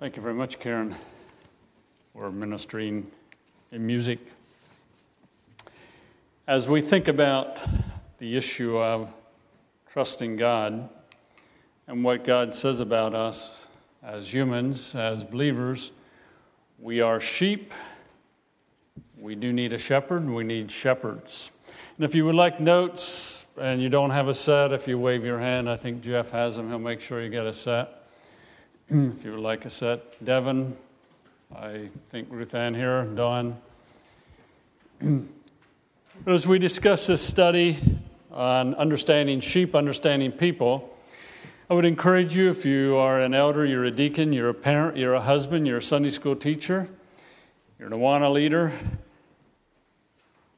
Thank you very much, Karen, for ministering in music. As we think about the issue of trusting God and what God says about us as humans, as believers, we are sheep. We do need a shepherd, we need shepherds. And if you would like notes and you don't have a set, if you wave your hand, I think Jeff has them. He'll make sure you get a set. Hmm. if you would like a set. Devin, I think Ruth Ann here, Dawn. As we discuss this study on understanding sheep, understanding people, I would encourage you if you are an elder, you're a deacon, you're a parent, you're a husband, you're a Sunday school teacher, you're an Awana leader,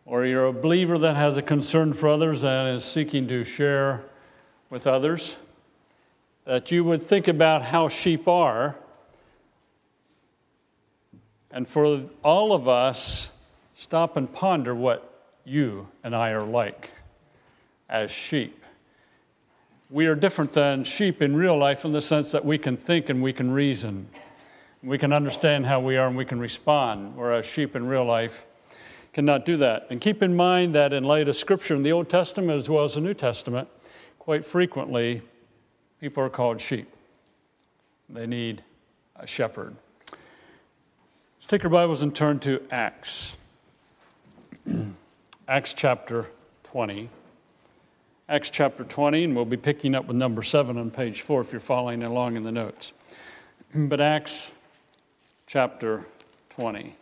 or you're a believer that has a concern for others and is seeking to share with others that you would think about how sheep are. And for all of us, stop and ponder what you and I are like as sheep. We are different than sheep in real life in the sense that we can think and we can reason. We can understand how we are and we can respond, whereas sheep in real life cannot do that. And keep in mind that in light of Scripture in the Old Testament as well as the New Testament, quite frequently People are called sheep. They need a shepherd. Let's take our Bibles and turn to Acts. Acts chapter 20. Acts chapter 20, and we'll be picking up with number 7 on page 4 if you're following along in the notes. But Acts chapter 20.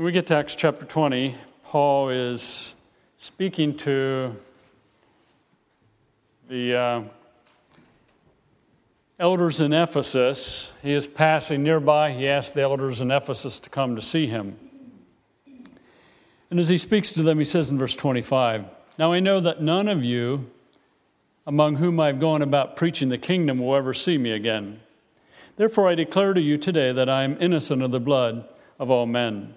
When we get to Acts chapter 20, Paul is speaking to the uh, elders in Ephesus. He is passing nearby. He asks the elders in Ephesus to come to see him. And as he speaks to them, he says in verse 25 Now I know that none of you among whom I've gone about preaching the kingdom will ever see me again. Therefore I declare to you today that I am innocent of the blood of all men.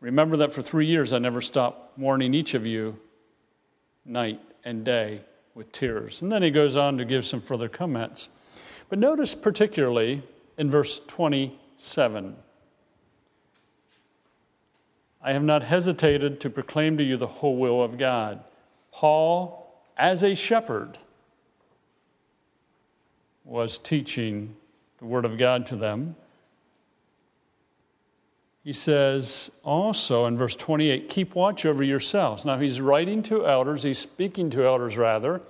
Remember that for three years I never stopped warning each of you night and day with tears. And then he goes on to give some further comments. But notice particularly in verse 27 I have not hesitated to proclaim to you the whole will of God. Paul, as a shepherd, was teaching the Word of God to them he says also in verse 28 keep watch over yourselves. Now he's writing to elders, he's speaking to elders rather,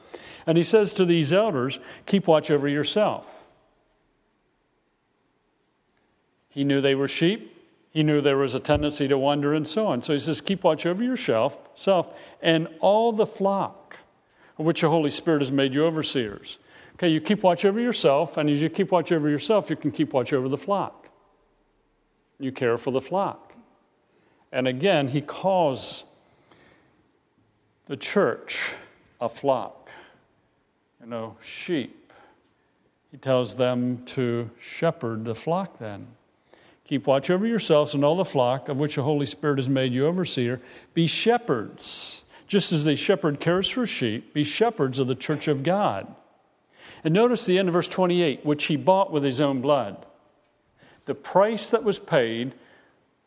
and he says to these elders, keep watch over yourself. He knew they were sheep. He knew there was a tendency to wander and so on. So he says, Keep watch over yourself, self, and all the flock of which the Holy Spirit has made you overseers. Okay, you keep watch over yourself, and as you keep watch over yourself, you can keep watch over the flock. You care for the flock. And again, he calls the church a flock, you know, sheep. He tells them to shepherd the flock then. Keep watch over yourselves and all the flock of which the Holy Spirit has made you overseer. Be shepherds. Just as a shepherd cares for sheep, be shepherds of the church of God. And notice the end of verse 28, which he bought with his own blood the price that was paid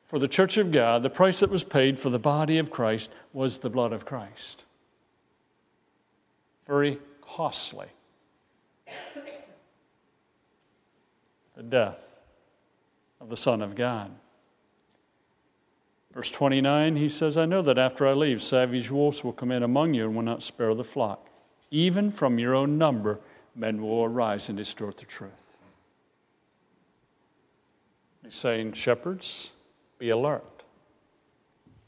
for the church of God, the price that was paid for the body of Christ, was the blood of Christ. Very costly. The death of the Son of God. Verse 29, he says, I know that after I leave, savage wolves will come in among you and will not spare the flock. Even from your own number, men will arise and distort the truth. He's saying, Shepherds, be alert,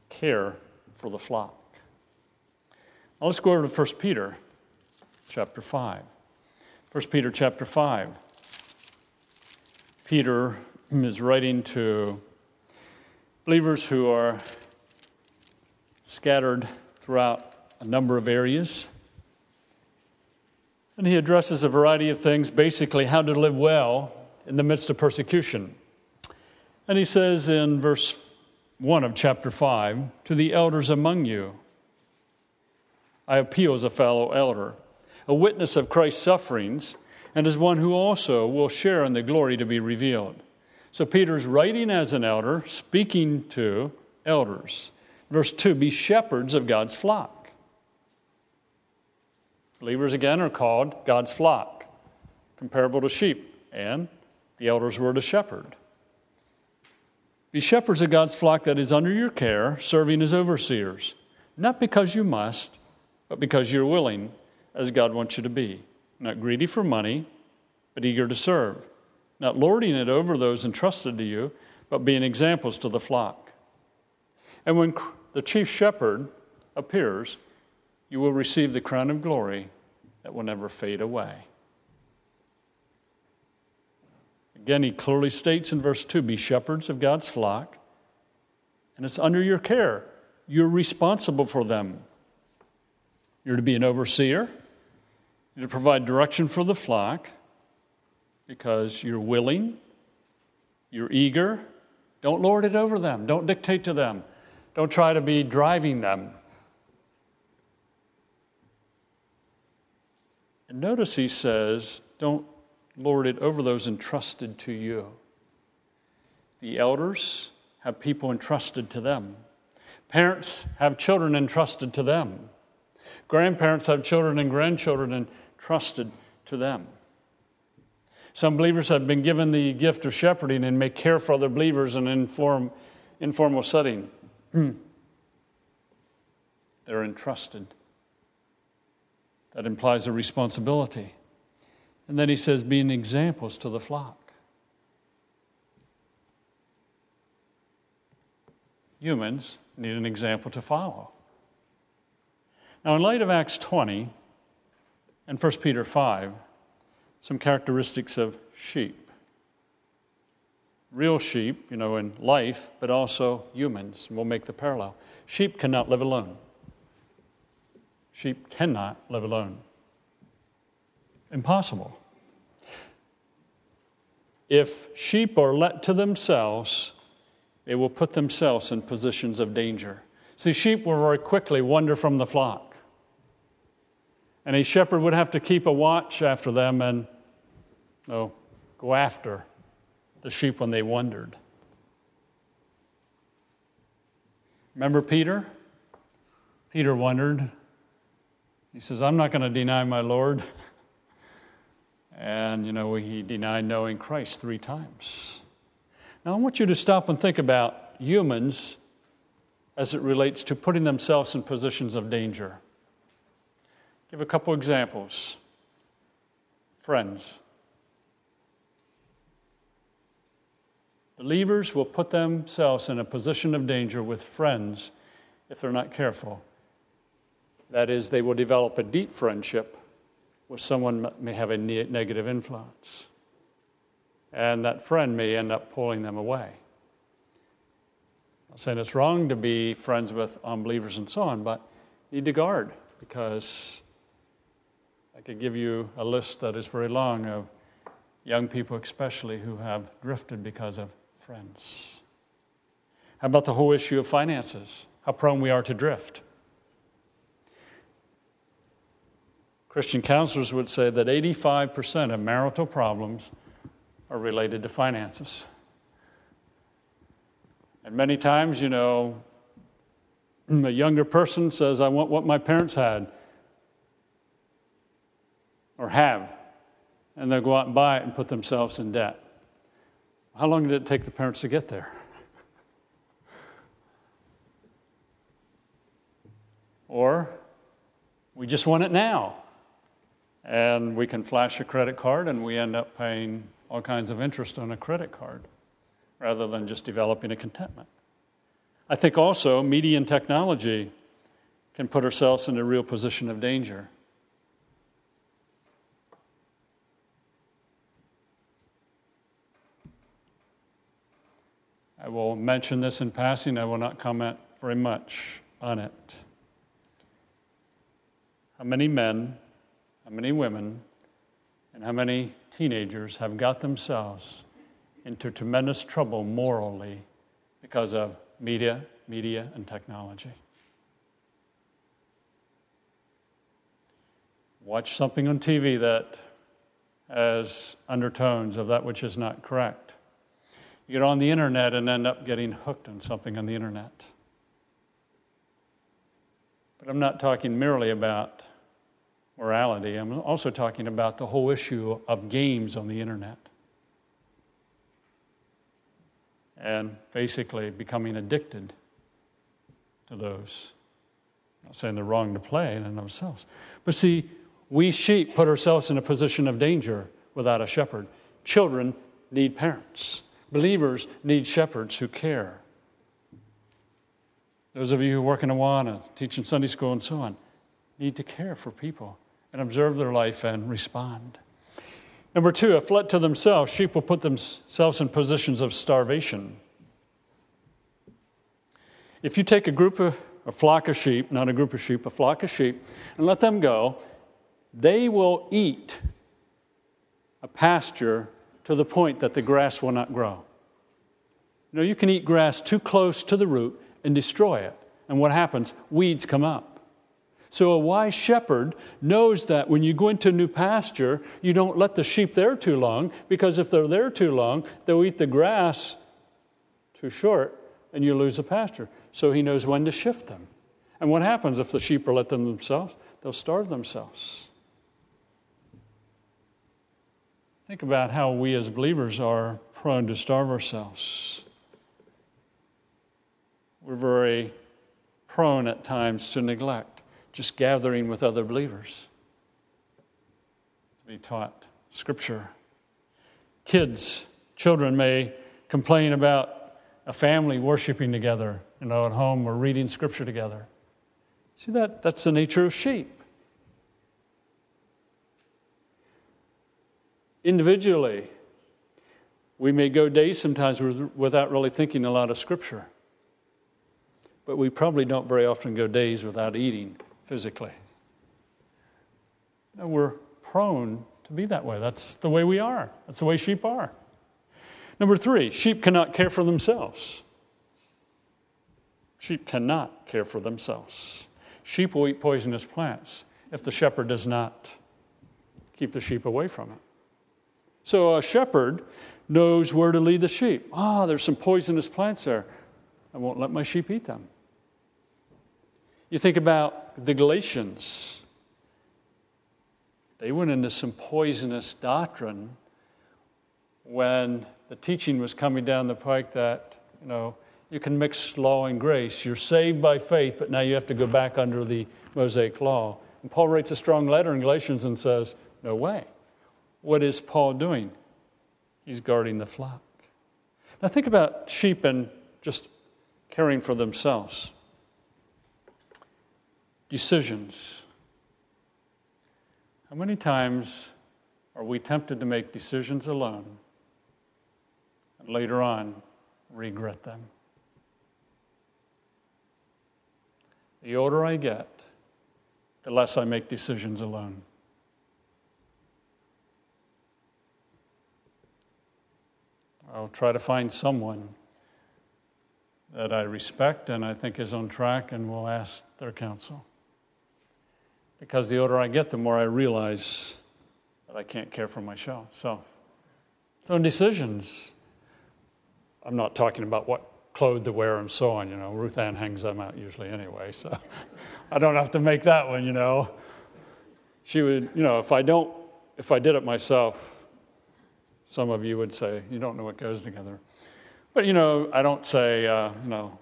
care for the flock. Now let's go over to 1 Peter chapter 5. 1 Peter chapter 5. Peter is writing to believers who are scattered throughout a number of areas. And he addresses a variety of things, basically, how to live well in the midst of persecution. And he says in verse 1 of chapter 5 to the elders among you, I appeal as a fellow elder, a witness of Christ's sufferings, and as one who also will share in the glory to be revealed. So Peter's writing as an elder, speaking to elders. Verse 2 Be shepherds of God's flock. Believers again are called God's flock, comparable to sheep, and the elders were to shepherd. Be shepherds of God's flock that is under your care, serving as overseers, not because you must, but because you're willing, as God wants you to be. Not greedy for money, but eager to serve not lording it over those entrusted to you, but being examples to the flock. And when the chief shepherd appears, you will receive the crown of glory that will never fade away. Again, he clearly states in verse 2 be shepherds of God's flock, and it's under your care. You're responsible for them. You're to be an overseer, you're to provide direction for the flock because you're willing, you're eager. Don't lord it over them, don't dictate to them, don't try to be driving them. And notice he says, don't lord it over those entrusted to you. The elders have people entrusted to them. Parents have children entrusted to them. Grandparents have children and grandchildren entrusted to them. Some believers have been given the gift of shepherding and may care for other believers in an inform, informal setting. They're entrusted. That implies a responsibility. And then he says, being examples to the flock. Humans need an example to follow. Now, in light of Acts 20 and 1 Peter 5, some characteristics of sheep. Real sheep, you know, in life, but also humans. We'll make the parallel. Sheep cannot live alone. Sheep cannot live alone. Impossible. If sheep are let to themselves, they will put themselves in positions of danger. See, sheep will very quickly wander from the flock. And a shepherd would have to keep a watch after them and no, go after the sheep when they wandered. Remember Peter? Peter wondered. He says, I'm not going to deny my Lord. And, you know, he denied knowing Christ three times. Now, I want you to stop and think about humans as it relates to putting themselves in positions of danger. Give a couple examples. Friends. Believers will put themselves in a position of danger with friends if they're not careful. That is, they will develop a deep friendship where someone may have a negative influence. And that friend may end up pulling them away. I'm saying it's wrong to be friends with unbelievers and so on, but you need to guard because I could give you a list that is very long of young people, especially, who have drifted because of friends. How about the whole issue of finances? How prone we are to drift. Christian counselors would say that 85% of marital problems are related to finances. And many times, you know, a younger person says, I want what my parents had or have. And they'll go out and buy it and put themselves in debt. How long did it take the parents to get there? Or we just want it now. And we can flash a credit card and we end up paying all kinds of interest on a credit card rather than just developing a contentment. I think also media and technology can put ourselves in a real position of danger. I will mention this in passing, I will not comment very much on it. How many men, how many women, and how many teenagers have got themselves into tremendous trouble morally because of media, media, and technology? Watch something on TV that has undertones of that which is not correct you get on the internet and end up getting hooked on something on the internet. But I'm not talking merely about morality, I'm also talking about the whole issue of games on the internet. And basically becoming addicted to those. I'm not saying they're wrong to play in and themselves. But see, we sheep put ourselves in a position of danger without a shepherd. Children need parents. Believers need shepherds who care. Those of you who work in Awana, teaching Sunday school and so on, need to care for people and observe their life and respond. Number two, if left to themselves, sheep will put themselves in positions of starvation. If you take a group of a flock of sheep, not a group of sheep, a flock of sheep, and let them go, they will eat a pasture to the point that the grass will not grow. You know, you can eat grass too close to the root and destroy it. And what happens? Weeds come up. So a wise shepherd knows that when you go into a new pasture, you don't let the sheep there too long, because if they're there too long, they'll eat the grass too short and you lose the pasture. So he knows when to shift them. And what happens if the sheep are let them themselves? They'll starve themselves. Think about how we as believers are prone to starve ourselves. We're very prone at times to neglect just gathering with other believers to be taught Scripture. Kids, children may complain about a family worshiping together, you know, at home or reading Scripture together. See that? That's the nature of sheep. Individually, we may go days sometimes without really thinking a lot of Scripture, but we probably don't very often go days without eating physically. And we're prone to be that way. That's the way we are, that's the way sheep are. Number three, sheep cannot care for themselves. Sheep cannot care for themselves. Sheep will eat poisonous plants if the shepherd does not keep the sheep away from it. So a shepherd knows where to lead the sheep. Ah, oh, there's some poisonous plants there. I won't let my sheep eat them. You think about the Galatians. They went into some poisonous doctrine when the teaching was coming down the pike that, you know, you can mix law and grace. You're saved by faith, but now you have to go back under the Mosaic law. And Paul writes a strong letter in Galatians and says, No way. What is Paul doing? He's guarding the flock. Now, think about sheep and just caring for themselves. Decisions. How many times are we tempted to make decisions alone and later on regret them? The older I get, the less I make decisions alone. I'll try to find someone that I respect and I think is on track and will ask their counsel. Because the older I get, the more I realize that I can't care for myself. So, so in decisions, I'm not talking about what clothes to wear and so on. You know, Ruth Ann hangs them out usually anyway, so I don't have to make that one. You know, she would. You know, if I don't, if I did it myself, some of you would say, you don't know what goes together. But, you know, I don't say, uh, you know,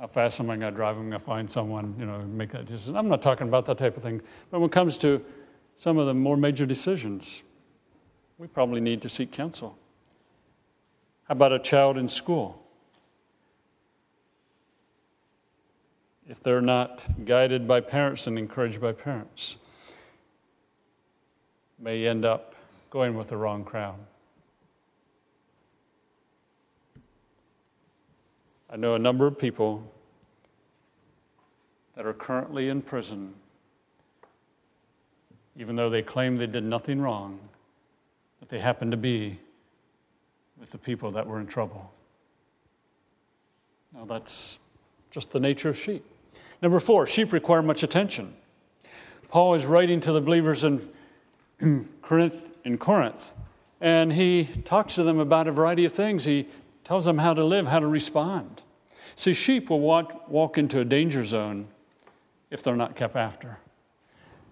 how fast am I going to drive? I'm going to find someone, you know, make that decision. I'm not talking about that type of thing. But when it comes to some of the more major decisions, we probably need to seek counsel. How about a child in school? if they're not guided by parents and encouraged by parents, may end up going with the wrong crowd. I know a number of people that are currently in prison, even though they claim they did nothing wrong, but they happen to be with the people that were in trouble. Now, that's just the nature of sheep. Number four, sheep require much attention. Paul is writing to the believers in Corinth, in Corinth, and he talks to them about a variety of things. He tells them how to live, how to respond. See, sheep will walk, walk into a danger zone if they're not kept after.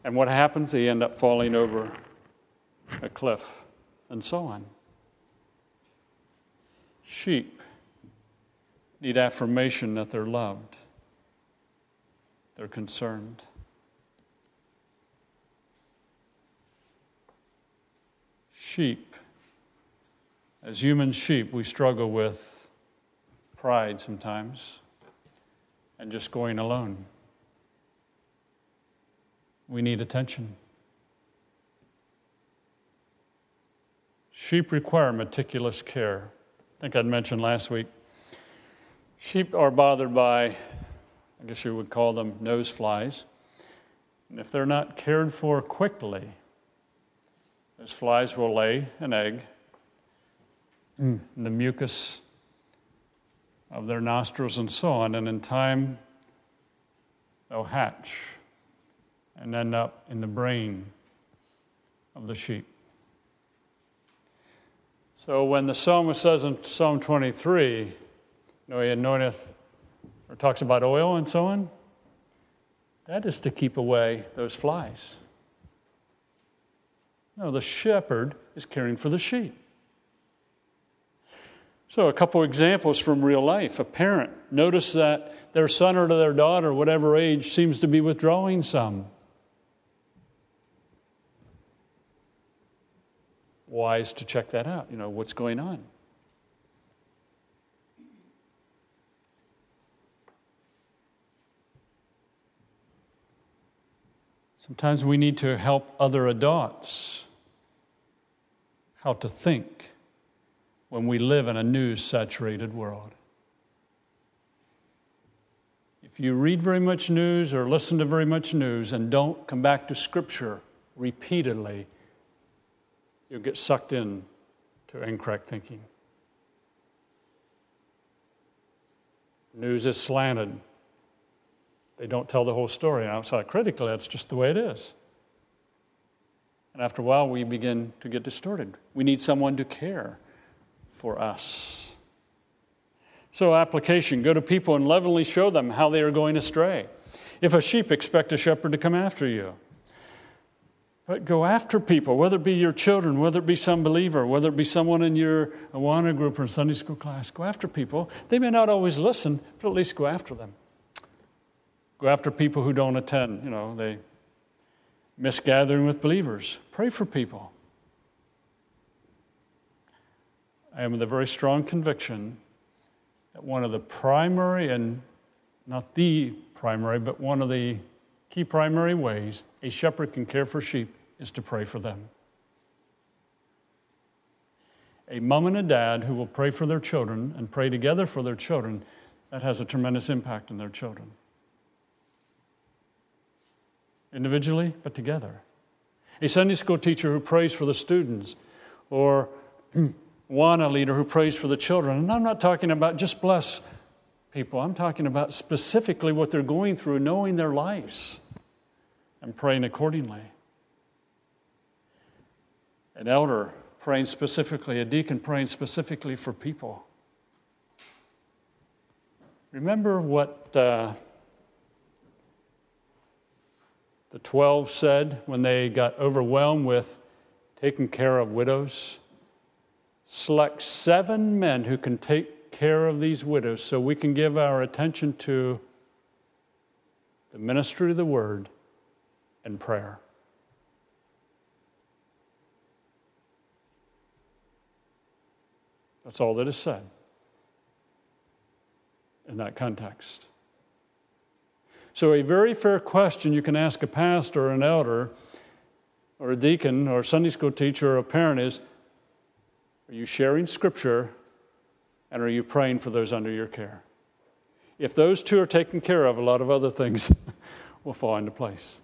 And what happens? They end up falling over a cliff and so on. Sheep need affirmation that they're loved, they're concerned. Sheep, as human sheep, we struggle with pride sometimes and just going alone. We need attention. Sheep require meticulous care. I think I'd mentioned last week. Sheep are bothered by, I guess you would call them nose flies. And if they're not cared for quickly, those flies will lay an egg. Mm. the mucus of their nostrils and so on, and in time they'll hatch and end up in the brain of the sheep. So when the psalmist says in Psalm 23, you know, he anointeth, or talks about oil and so on, that is to keep away those flies. No, the shepherd is caring for the sheep. So, a couple examples from real life. A parent notice that their son or their daughter, whatever age, seems to be withdrawing some. wise to check that out. You know, what's going on? Sometimes we need to help other adults how to think when we live in a news saturated world. If you read very much news or listen to very much news and don't come back to Scripture repeatedly, you'll get sucked in to incorrect thinking. News is slanted. They don't tell the whole story. Outside critically, that's just the way it is. And after a while, we begin to get distorted. We need someone to care for us. So, application go to people and lovingly show them how they are going astray. If a sheep, expect a shepherd to come after you. But go after people, whether it be your children, whether it be some believer, whether it be someone in your Awana group or Sunday school class. Go after people. They may not always listen, but at least go after them. Go after people who don't attend. You know, they miss gathering with believers. Pray for people. I am of the very strong conviction that one of the primary, and not the primary, but one of the key primary ways a shepherd can care for sheep is to pray for them. A mom and a dad who will pray for their children and pray together for their children, that has a tremendous impact on their children. Individually, but together. A Sunday school teacher who prays for the students, or Awana leader who prays for the children. And I'm not talking about just bless people, I'm talking about specifically what they're going through, knowing their lives and praying accordingly an elder praying specifically, a deacon praying specifically for people. Remember what uh, the 12 said when they got overwhelmed with taking care of widows? Select seven men who can take care of these widows so we can give our attention to the ministry of the word and prayer. That's all that is said in that context. So, a very fair question you can ask a pastor or an elder or a deacon or a Sunday school teacher or a parent is Are you sharing scripture and are you praying for those under your care? If those two are taken care of, a lot of other things will fall into place.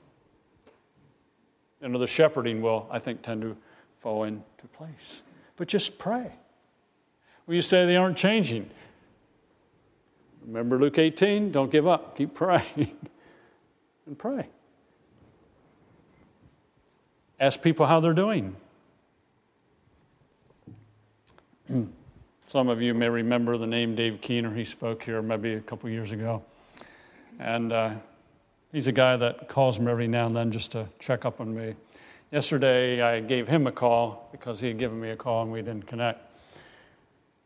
And the shepherding will, I think, tend to fall into place. But just pray. Well, you say they aren't changing. Remember Luke 18? Don't give up. Keep praying and pray. Ask people how they're doing. Some of you may remember the name Dave Keener. He spoke here maybe a couple years ago. And uh, he's a guy that calls me every now and then just to check up on me. Yesterday, I gave him a call because he had given me a call and we didn't connect.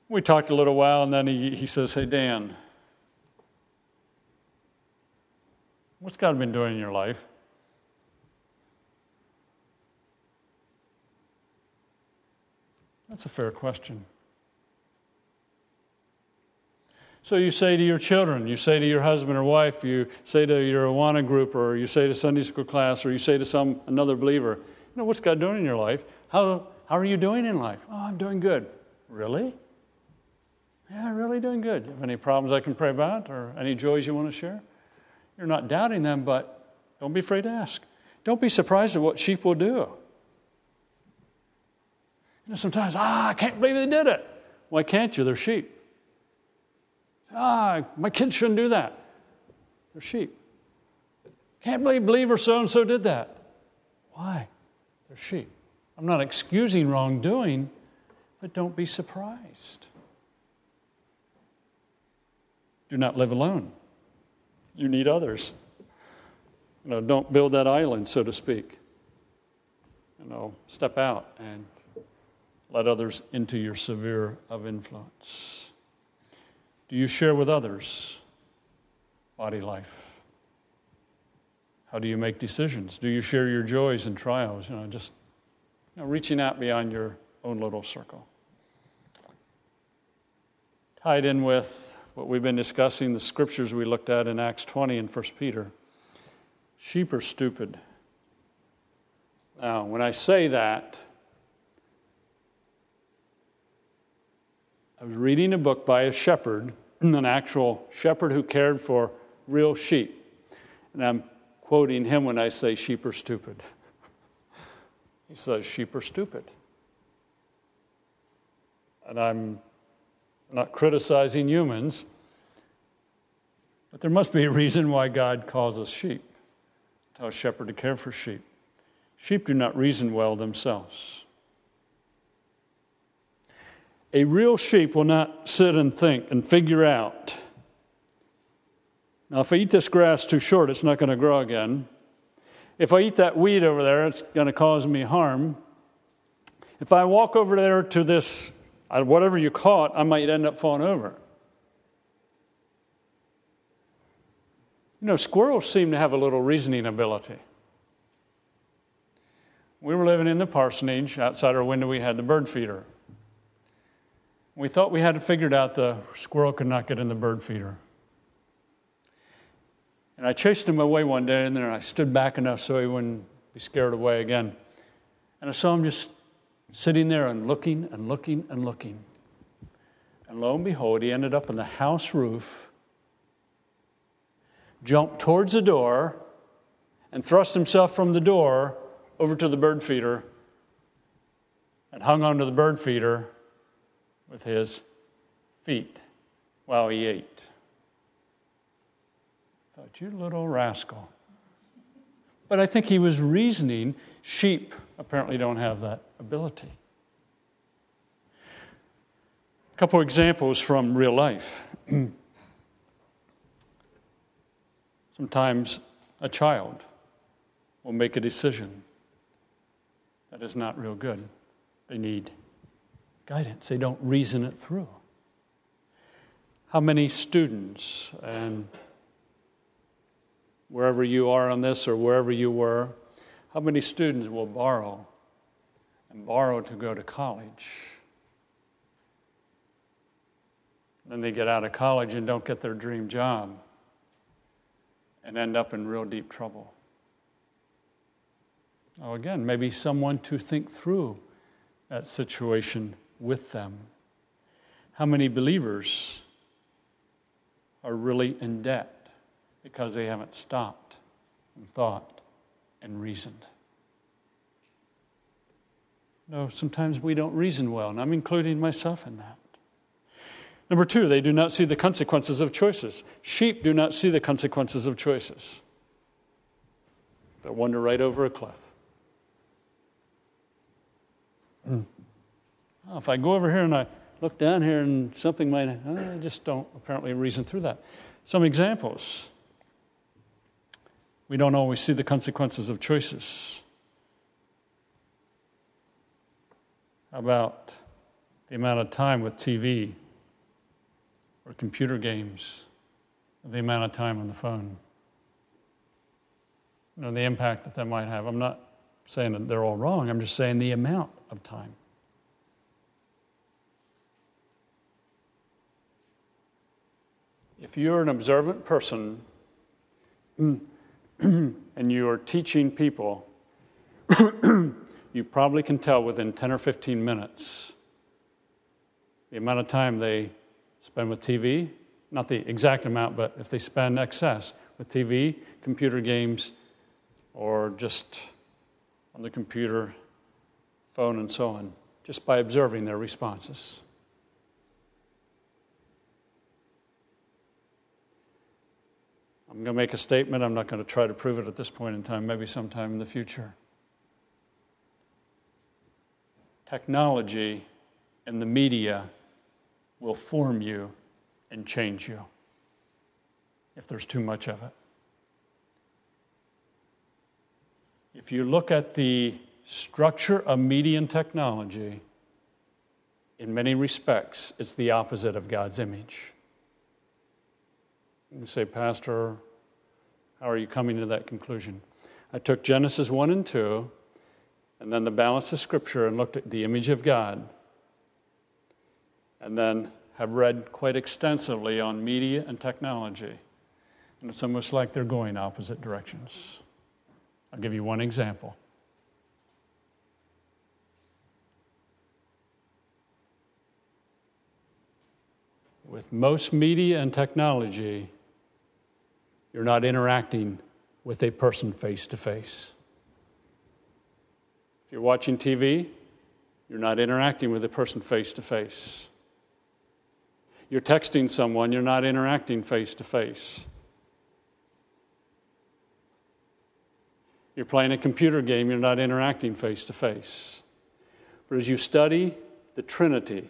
We talked a little while, and then he, he says, Hey, Dan, what's God been doing in your life? That's a fair question. So you say to your children, you say to your husband or wife, you say to your Awana group, or you say to Sunday school class, or you say to some another believer, you know, what's God doing in your life? How, how are you doing in life? Oh, I'm doing good. Really? Yeah, really doing good. You have any problems I can pray about or any joys you want to share? You're not doubting them, but don't be afraid to ask. Don't be surprised at what sheep will do. You know, sometimes, ah, I can't believe they did it. Why can't you? They're sheep. Ah, my kids shouldn't do that. They're sheep. Can't believe believer so and so did that. Why? They're sheep. I'm not excusing wrongdoing, but don't be surprised. Do not live alone. You need others. You know, don't build that island, so to speak. You know, step out and let others into your sphere of influence. Do you share with others body life? How do you make decisions? Do you share your joys and trials? You know, just you know, reaching out beyond your own little circle. Tied in with what we've been discussing, the scriptures we looked at in Acts 20 and 1 Peter. Sheep are stupid. Now, when I say that, I was reading a book by a shepherd, an actual shepherd who cared for real sheep. And I'm quoting him when I say sheep are stupid. He says, Sheep are stupid. And I'm not criticizing humans, but there must be a reason why God calls us sheep. Tell a shepherd to care for sheep. Sheep do not reason well themselves. A real sheep will not sit and think and figure out. Now, if I eat this grass too short, it's not going to grow again. If I eat that weed over there, it's going to cause me harm. If I walk over there to this, uh, whatever you call it, I might end up falling over. You know, squirrels seem to have a little reasoning ability. We were living in the parsonage. Outside our window, we had the bird feeder. We thought we had it figured out the squirrel could not get in the bird feeder. And I chased him away one day, and then I stood back enough so he wouldn't be scared away again. And I saw him just sitting there and looking and looking and looking. And lo and behold, he ended up on the house roof, jumped towards the door, and thrust himself from the door over to the bird feeder and hung onto the bird feeder with his feet while he ate. I thought, you little rascal. But I think he was reasoning. Sheep apparently don't have that ability. A couple examples from real life. Sometimes a child will make a decision that is not real good. They need guidance, they don't reason it through. How many students, and wherever you are on this or wherever you were, how many students will borrow and borrow to go to college? Then they get out of college and don't get their dream job. and end up in real deep trouble. Oh, again, maybe someone to think through that situation with them. How many believers are really in debt because they haven't stopped and thought and reasoned? No, sometimes we don't reason well, and I'm including myself in that. Number two, they do not see the consequences of choices. Sheep do not see the consequences of choices. They wander right over a cliff. Hmm. Oh, if I go over here and I look down here and something might, uh, I just don't apparently reason through that. Some examples. We don't always see the consequences of choices. About the amount of time with TV or computer games, the amount of time on the phone, you know, the impact that that might have. I'm not saying that they're all wrong, I'm just saying the amount of time. If you're an observant person and you are teaching people, you probably can tell within 10 or 15 minutes the amount of time they spend with TV, not the exact amount, but if they spend excess with TV, computer games, or just on the computer, phone, and so on, just by observing their responses. I'm going to make a statement. I'm not going to try to prove it at this point in time, maybe sometime in the future. Technology and the media will form you and change you if there's too much of it. If you look at the structure of media and technology, in many respects, it's the opposite of God's image. You say, Pastor, how are you coming to that conclusion? I took Genesis 1 and 2, and then the balance of Scripture, and looked at the image of God and then have read quite extensively on media and technology. And it's almost like they're going opposite directions. I'll give you one example. With most media and technology, you're not interacting with a person face to face. If you're watching TV, you're not interacting with a person face to face. You're texting someone, you're not interacting face to face. You're playing a computer game, you're not interacting face to face. But as you study the Trinity,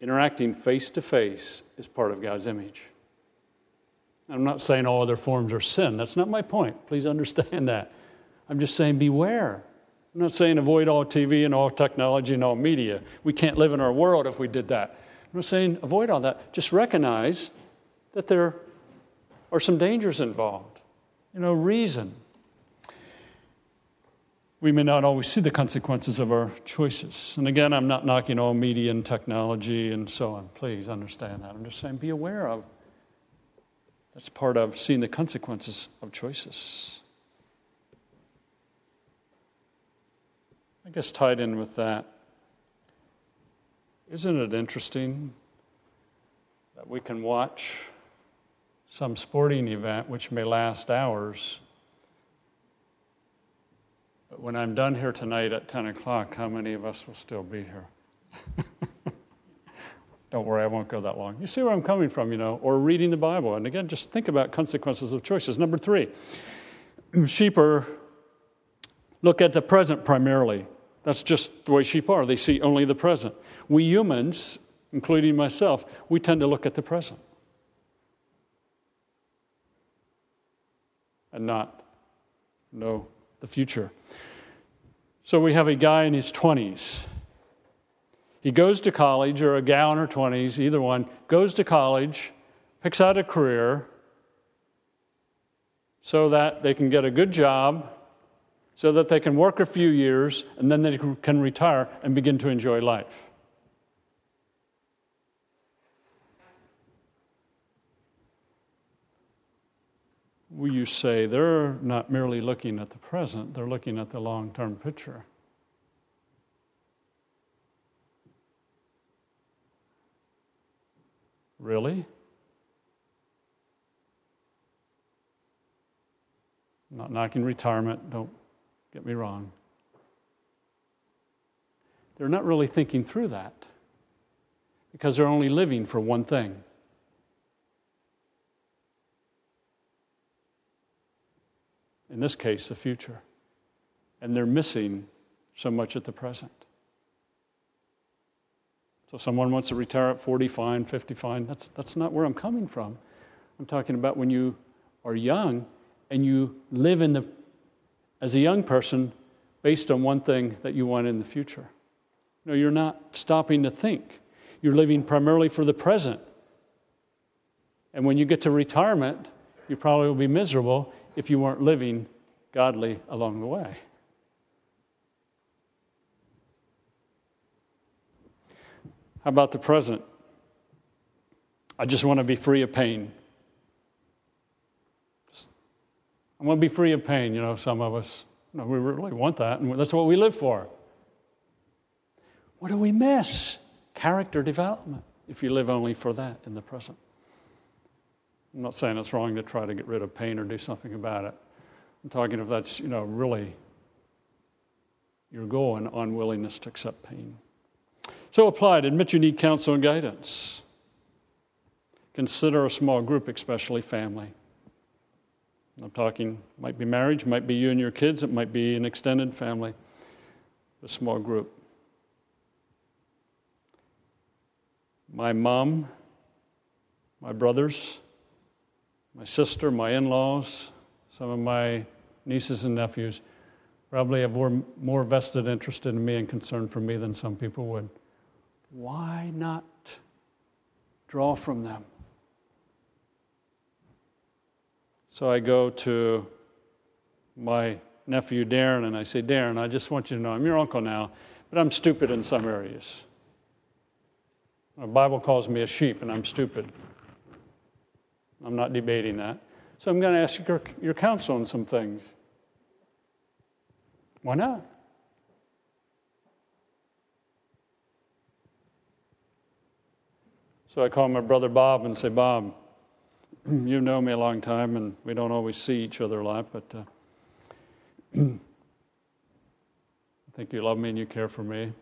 interacting face to face is part of God's image. I'm not saying all other forms are sin. That's not my point. Please understand that. I'm just saying beware. I'm not saying avoid all TV and all technology and all media. We can't live in our world if we did that. I'm not saying avoid all that. Just recognize that there are some dangers involved. You know, reason. We may not always see the consequences of our choices. And again, I'm not knocking all media and technology and so on. Please understand that. I'm just saying be aware of that's part of seeing the consequences of choices. I guess tied in with that, isn't it interesting that we can watch some sporting event which may last hours? But when I'm done here tonight at 10 o'clock, how many of us will still be here? Don't worry, I won't go that long. You see where I'm coming from, you know, or reading the Bible. And again, just think about consequences of choices. Number three, sheep are look at the present primarily. That's just the way sheep are. They see only the present. We humans, including myself, we tend to look at the present and not know the future. So we have a guy in his 20s. He goes to college, or a gal in her 20s, either one, goes to college, picks out a career so that they can get a good job so that they can work a few years and then they can retire and begin to enjoy life. will you say they're not merely looking at the present, they're looking at the long term picture? Really? I'm not knocking retirement, don't get me wrong. They're not really thinking through that because they're only living for one thing. In this case, the future. And they're missing so much at the present. So someone wants to retire at 40, fine, 50, fine. That's, that's not where I'm coming from. I'm talking about when you are young and you live in the, as a young person based on one thing that you want in the future. No, you're not stopping to think. You're living primarily for the present. And when you get to retirement, you probably will be miserable if you weren't living godly along the way. How about the present? I just want to be free of pain. I want to be free of pain, you know, some of us. You know, we really want that, and that's what we live for. What do we miss? Character development, if you live only for that in the present. I'm not saying it's wrong to try to get rid of pain or do something about it. I'm talking if that's, you know, really your goal and unwillingness to accept pain. So apply it. Admit you need counsel and guidance. Consider a small group, especially family. I'm talking, might be marriage, might be you and your kids, it might be an extended family, a small group. My mom, my brothers, my sister, my in laws, some of my nieces and nephews probably have more vested interest in me and concern for me than some people would why not draw from them? So I go to my nephew Darren and I say, Darren, I just want you to know I'm your uncle now, but I'm stupid in some areas. The Bible calls me a sheep and I'm stupid. I'm not debating that. So I'm going to ask your, your counsel on some things. Why not? So I call my brother Bob and say, Bob, you know me a long time, and we don't always see each other a lot, but uh, I think you love me and you care for me.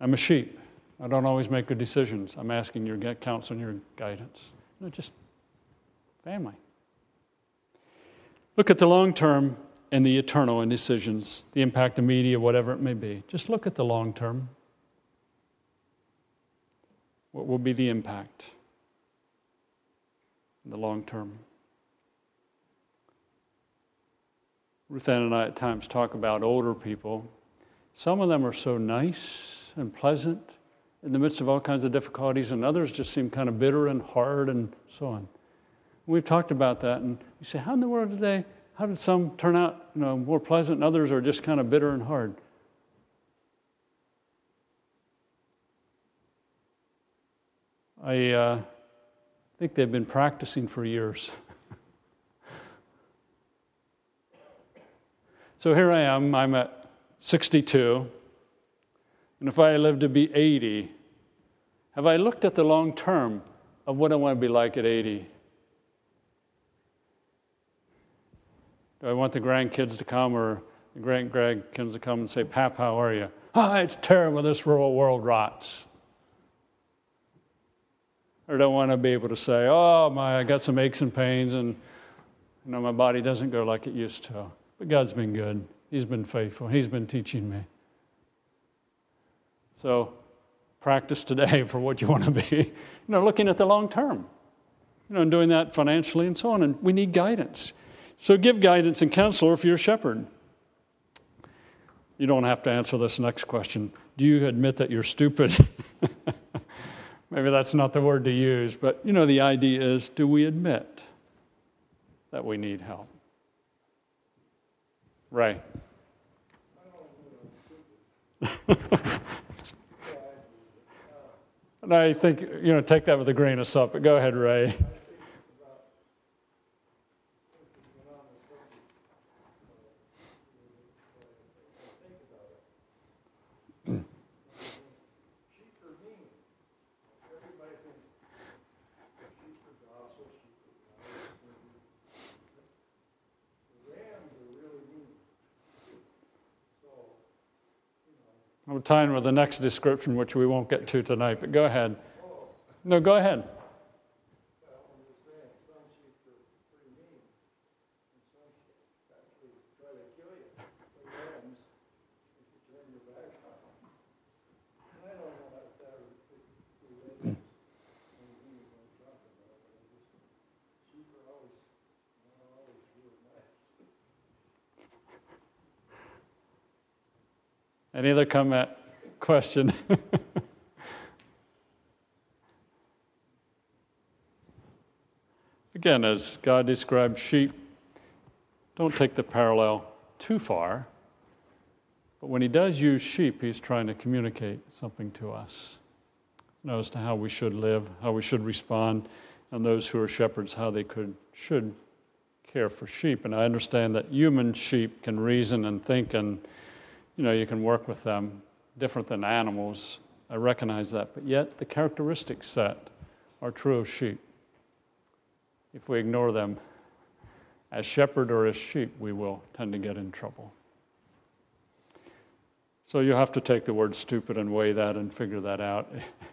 I'm a sheep. I don't always make good decisions. I'm asking your counsel and your guidance. Just family. Look at the long term and the eternal in decisions, the impact of media, whatever it may be. Just look at the long term. What will be the impact in the long term? Ruth Ann and I at times talk about older people. Some of them are so nice and pleasant in the midst of all kinds of difficulties, and others just seem kind of bitter and hard and so on. We've talked about that, and you say, How in the world did they, how did some turn out you know, more pleasant and others are just kind of bitter and hard? I uh, think they've been practicing for years. so here I am, I'm at 62, and if I live to be 80, have I looked at the long term of what I want to be like at 80? Do I want the grandkids to come or the great grandkids to come and say, Pap, how are you? Ah, it's terrible, this rural world rots. Or don't want to be able to say, oh, my, I got some aches and pains and you know, my body doesn't go like it used to. But God's been good. He's been faithful. He's been teaching me. So practice today for what you want to be. You know, looking at the long term. You know, and doing that financially and so on. And we need guidance. So give guidance and counsel if you're a shepherd. You don't have to answer this next question. Do you admit that you're stupid? Maybe that's not the word to use, but you know, the idea is do we admit that we need help? Right. and I think, you know, take that with a grain of salt, but go ahead, Ray. I'm with the next description, which we won't get to tonight, but go ahead. No, go ahead. Any other comment, question? Again, as God described sheep, don't take the parallel too far. But when he does use sheep, he's trying to communicate something to us you know, as to how we should live, how we should respond, and those who are shepherds, how they could should care for sheep. And I understand that human sheep can reason and think and you know, you can work with them different than animals. I recognize that. But yet, the characteristics set are true of sheep. If we ignore them as shepherd or as sheep, we will tend to get in trouble. So you have to take the word stupid and weigh that and figure that out.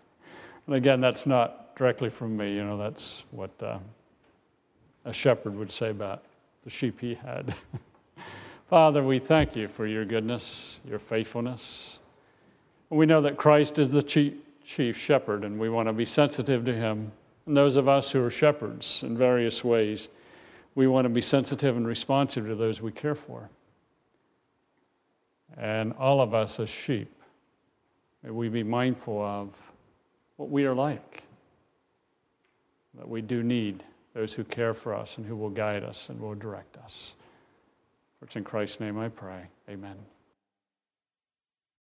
and again, that's not directly from me. You know, that's what uh, a shepherd would say about the sheep he had. Father, we thank you for your goodness, your faithfulness. We know that Christ is the chief, chief shepherd, and we want to be sensitive to him. And those of us who are shepherds in various ways, we want to be sensitive and responsive to those we care for. And all of us as sheep, may we be mindful of what we are like. That we do need those who care for us and who will guide us and will direct us. For it's in Christ's name I pray. Amen.